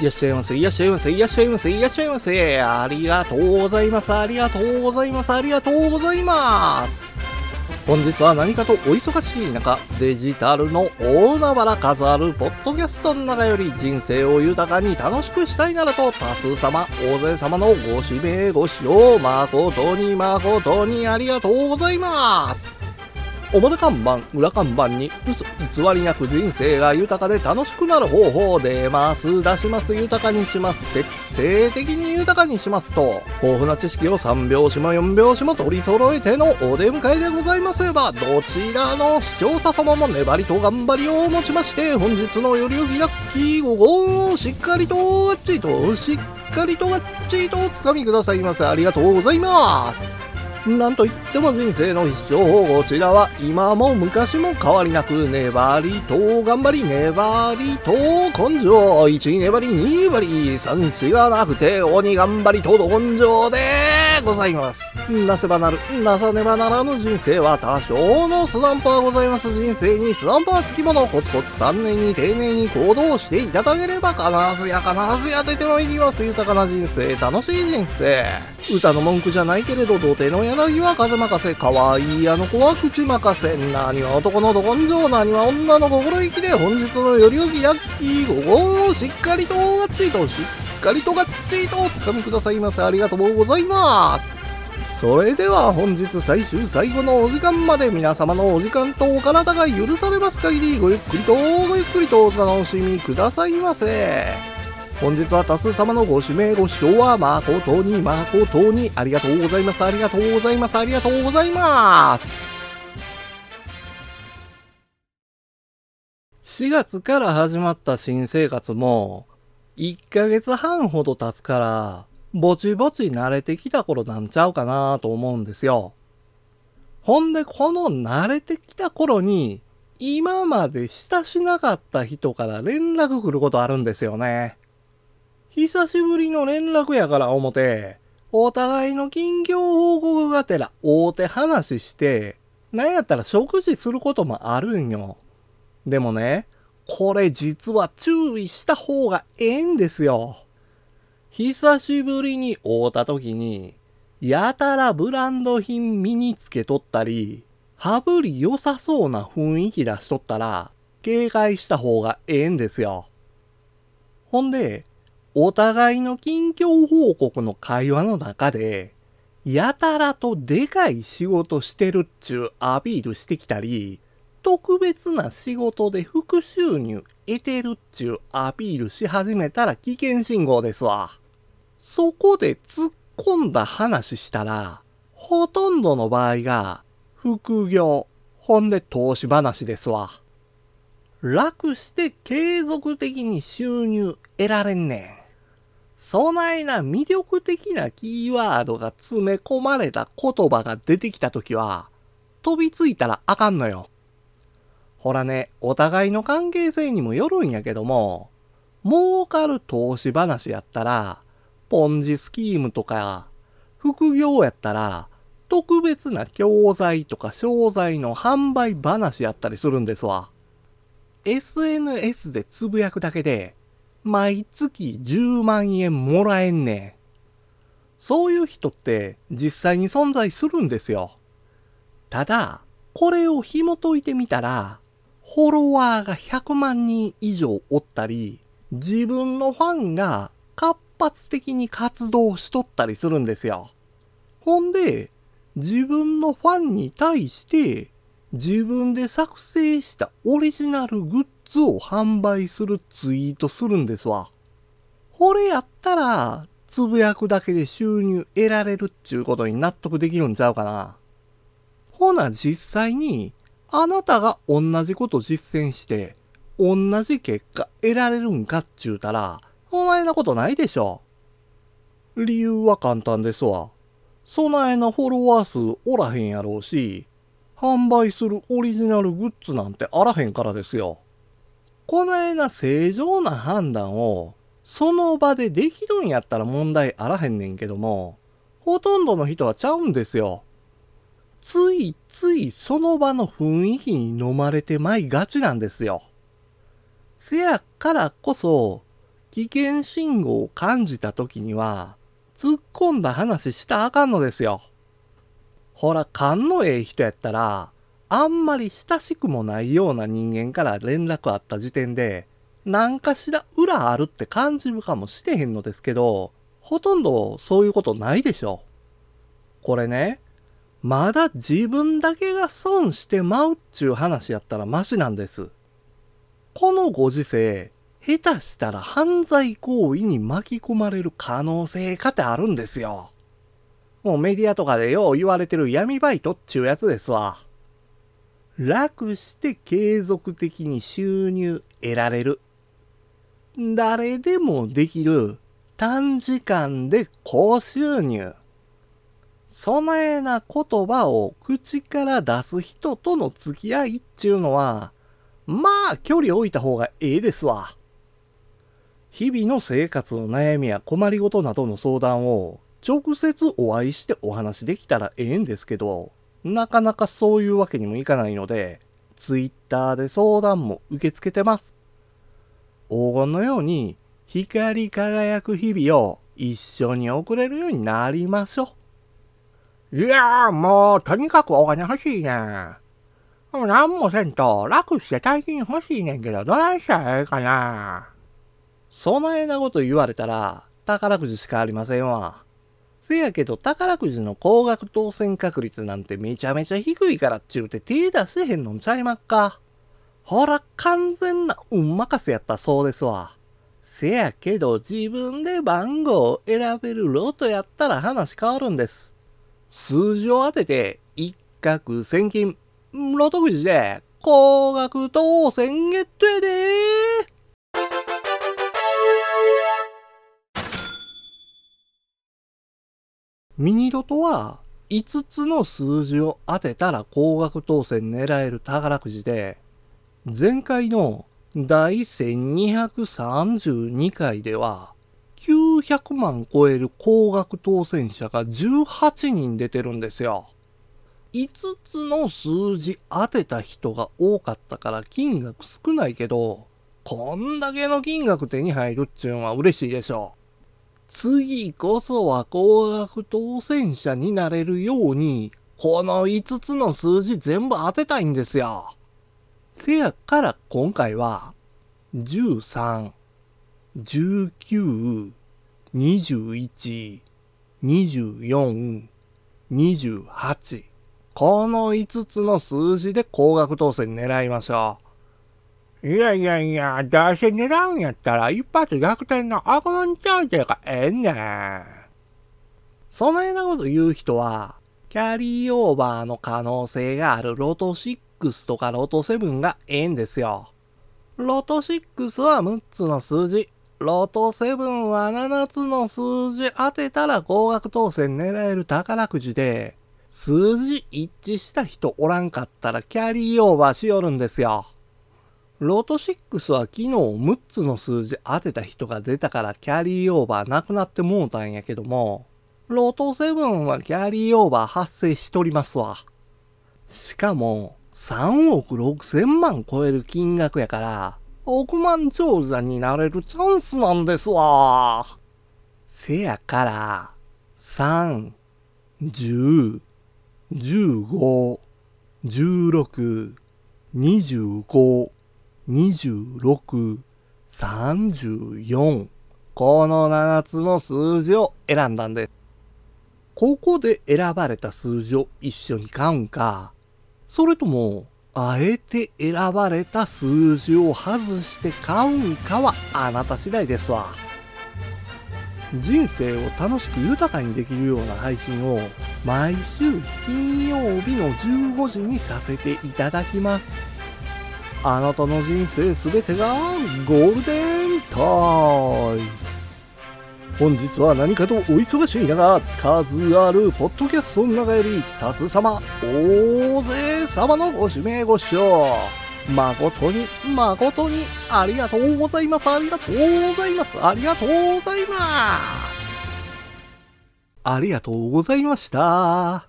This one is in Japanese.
いらっしゃいませ、いらっしゃいませ、いらっしゃいませ、いらっしゃいませ。ありがとうございます、ありがとうございます、ありがとうございます。本日は何かとお忙しい中、デジタルの大海原数あるポッドキャストの中より人生を豊かに楽しくしたいならと多数様、大勢様のご指名ご使用誠に誠にありがとうございます。表看板、裏看板に嘘偽りなく人生が豊かで楽しくなる方法出ます、出します、豊かにします、徹底的に豊かにしますと、豊富な知識を3拍子も4拍子も取り揃えてのお出迎えでございますれば、どちらの視聴者様も粘りと頑張りをもちまして、本日のよりよぎラッキー午後をしっかりとガッチリと、しっかりとガッチリとお掴みくださいませ。ありがとうございます。なんといっても人生の必勝法こちらは今も昔も変わりなく粘りと頑張り粘りと根性1粘り2粘り3しがなくて鬼頑張りと根性で。ございます。なせばなるなさねばならぬ人生は多少のスランプはございます。人生にスランプはつきものコツコツ丹念に丁寧に行動していただければ必ずや必ずや出てまいります。豊かな人生楽しい人生。歌の文句じゃないけれど土手の柳は風任せ可愛いあの子は口任せ。何は男のど根性何は女の心意気で本日のよりよきラッキー午後をしっかりとがっちりとしっかりとがっちりとおつかみくださいませありがとうございますそれでは本日最終最後のお時間まで皆様のお時間とお体が許されます限りごゆっくりとごゆっくりとお楽しみくださいませ。本日は多数様のご指名ご視聴は誠に誠にありがとうございます。ありがとうございます。ありがとうございます。4月から始まった新生活も、1ヶ月半ほど経つから、ぼちぼち慣れてきた頃なんちゃうかなと思うんですよ。ほんで、この慣れてきた頃に、今まで親しなかった人から連絡来ることあるんですよね。久しぶりの連絡やから思て、お互いの近況報告がてら大手話して、なんやったら食事することもあるんよ。でもね、これ実は注意した方がええんですよ。久しぶりに会うた時に、やたらブランド品身につけとったり、羽振り良さそうな雰囲気出しとったら、警戒した方がええんですよ。ほんで、お互いの近況報告の会話の中で、やたらとでかい仕事してるっちゅうアピールしてきたり、特別な仕事で副収入得てるっちゅうアピールし始めたら危険信号ですわ。そこで突っ込んだ話したら、ほとんどの場合が副業、ほんで投資話ですわ。楽して継続的に収入得られんねん。そないな魅力的なキーワードが詰め込まれた言葉が出てきたときは、飛びついたらあかんのよ。ほらね、お互いの関係性にもよるんやけども、儲かる投資話やったら、ポンジスキームとか、副業やったら、特別な教材とか商材の販売話やったりするんですわ。SNS でつぶやくだけで、毎月10万円もらえんねん。そういう人って実際に存在するんですよ。ただ、これを紐解いてみたら、フォロワーが100万人以上おったり、自分のファンが活発的に活動しとったりするんですよ。ほんで、自分のファンに対して自分で作成したオリジナルグッズを販売するツイートするんですわ。これやったら、つぶやくだけで収入得られるっちゅうことに納得できるんちゃうかな。ほな実際に、あなたが同じこと実践して、同じ結果得られるんかっちゅうたら、そないなことないでしょ。理由は簡単ですわ。そないなフォロワー数おらへんやろうし、販売するオリジナルグッズなんてあらへんからですよ。こないな正常な判断をその場でできるんやったら問題あらへんねんけども、ほとんどの人はちゃうんですよ。ついついその場の雰囲気に飲まれてまいがちなんですよ。せやからこそ、危険信号を感じた時には、突っ込んだ話したあかんのですよ。ほら、勘のええ人やったら、あんまり親しくもないような人間から連絡あった時点で、何かしら裏あるって感じるかもしれへんのですけど、ほとんどそういうことないでしょ。これね、まだ自分だけが損してまうっちゅう話やったらマシなんです。このご時世、下手したら犯罪行為に巻き込まれる可能性かてあるんですよ。もうメディアとかでよう言われてる闇バイトっちゅうやつですわ。楽して継続的に収入得られる。誰でもできる短時間で高収入。そないな言葉を口から出す人との付き合いっちゅうのは、まあ距離置いた方がええですわ。日々の生活の悩みや困りごとなどの相談を直接お会いしてお話できたらええんですけど、なかなかそういうわけにもいかないので、ツイッターで相談も受け付けてます。黄金のように光り輝く日々を一緒に送れるようになりましょう。いやーもうとにかくお金欲しいねん。もう何もせんと楽して大金欲しいねんけどどないしたらええかな。そないなこと言われたら宝くじしかありませんわ。せやけど宝くじの高額当選確率なんてめちゃめちゃ低いからっちゅうて手出せへんのんちゃいまっか。ほら、完全な運任せやったそうですわ。せやけど自分で番号を選べるロトやったら話変わるんです。数字を当てて一攫千金、ロトくじで高額当選ゲットやでミニロトは5つの数字を当てたら高額当選狙える宝くじで、前回の第1232回では、900万超える高額当選者が18人出てるんですよ。5つの数字当てた人が多かったから金額少ないけど、こんだけの金額手に入るっちゅうのは嬉しいでしょう。次こそは高額当選者になれるように、この5つの数字全部当てたいんですよ。せやから今回は、13、19、21、24、28。この5つの数字で高額当選狙いましょう。いやいやいや、どうせ狙うんやったら一発逆転のアコンチャージがええねん。そのようなこと言う人は、キャリーオーバーの可能性があるロト6とかロト7がええんですよ。ロト6は6つの数字。ロト7は7つの数字当てたら高額当選狙える宝くじで、数字一致した人おらんかったらキャリーオーバーしよるんですよ。ロト6は昨日6つの数字当てた人が出たからキャリーオーバーなくなってもうたんやけども、ロト7はキャリーオーバー発生しとりますわ。しかも、3億6千万超える金額やから、億万長者になれるチャンスなんですわ。せやから、3、10、15、16、25、26、34。この7つの数字を選んだんです。ここで選ばれた数字を一緒に買うんか、それとも、あえて選ばれた数字を外して買うんかはあなた次第ですわ。人生を楽しく豊かにできるような配信を毎週金曜日の15時にさせていただきます。あなたの人生すべてがゴールデンタイム本日は何かとお忙しい中、数あるポッドキャストの中より多数様、大勢様のご指名ご視聴、誠に、誠に、ありがとうございます、ありがとうございます、ありがとうございます。ありがとうございました。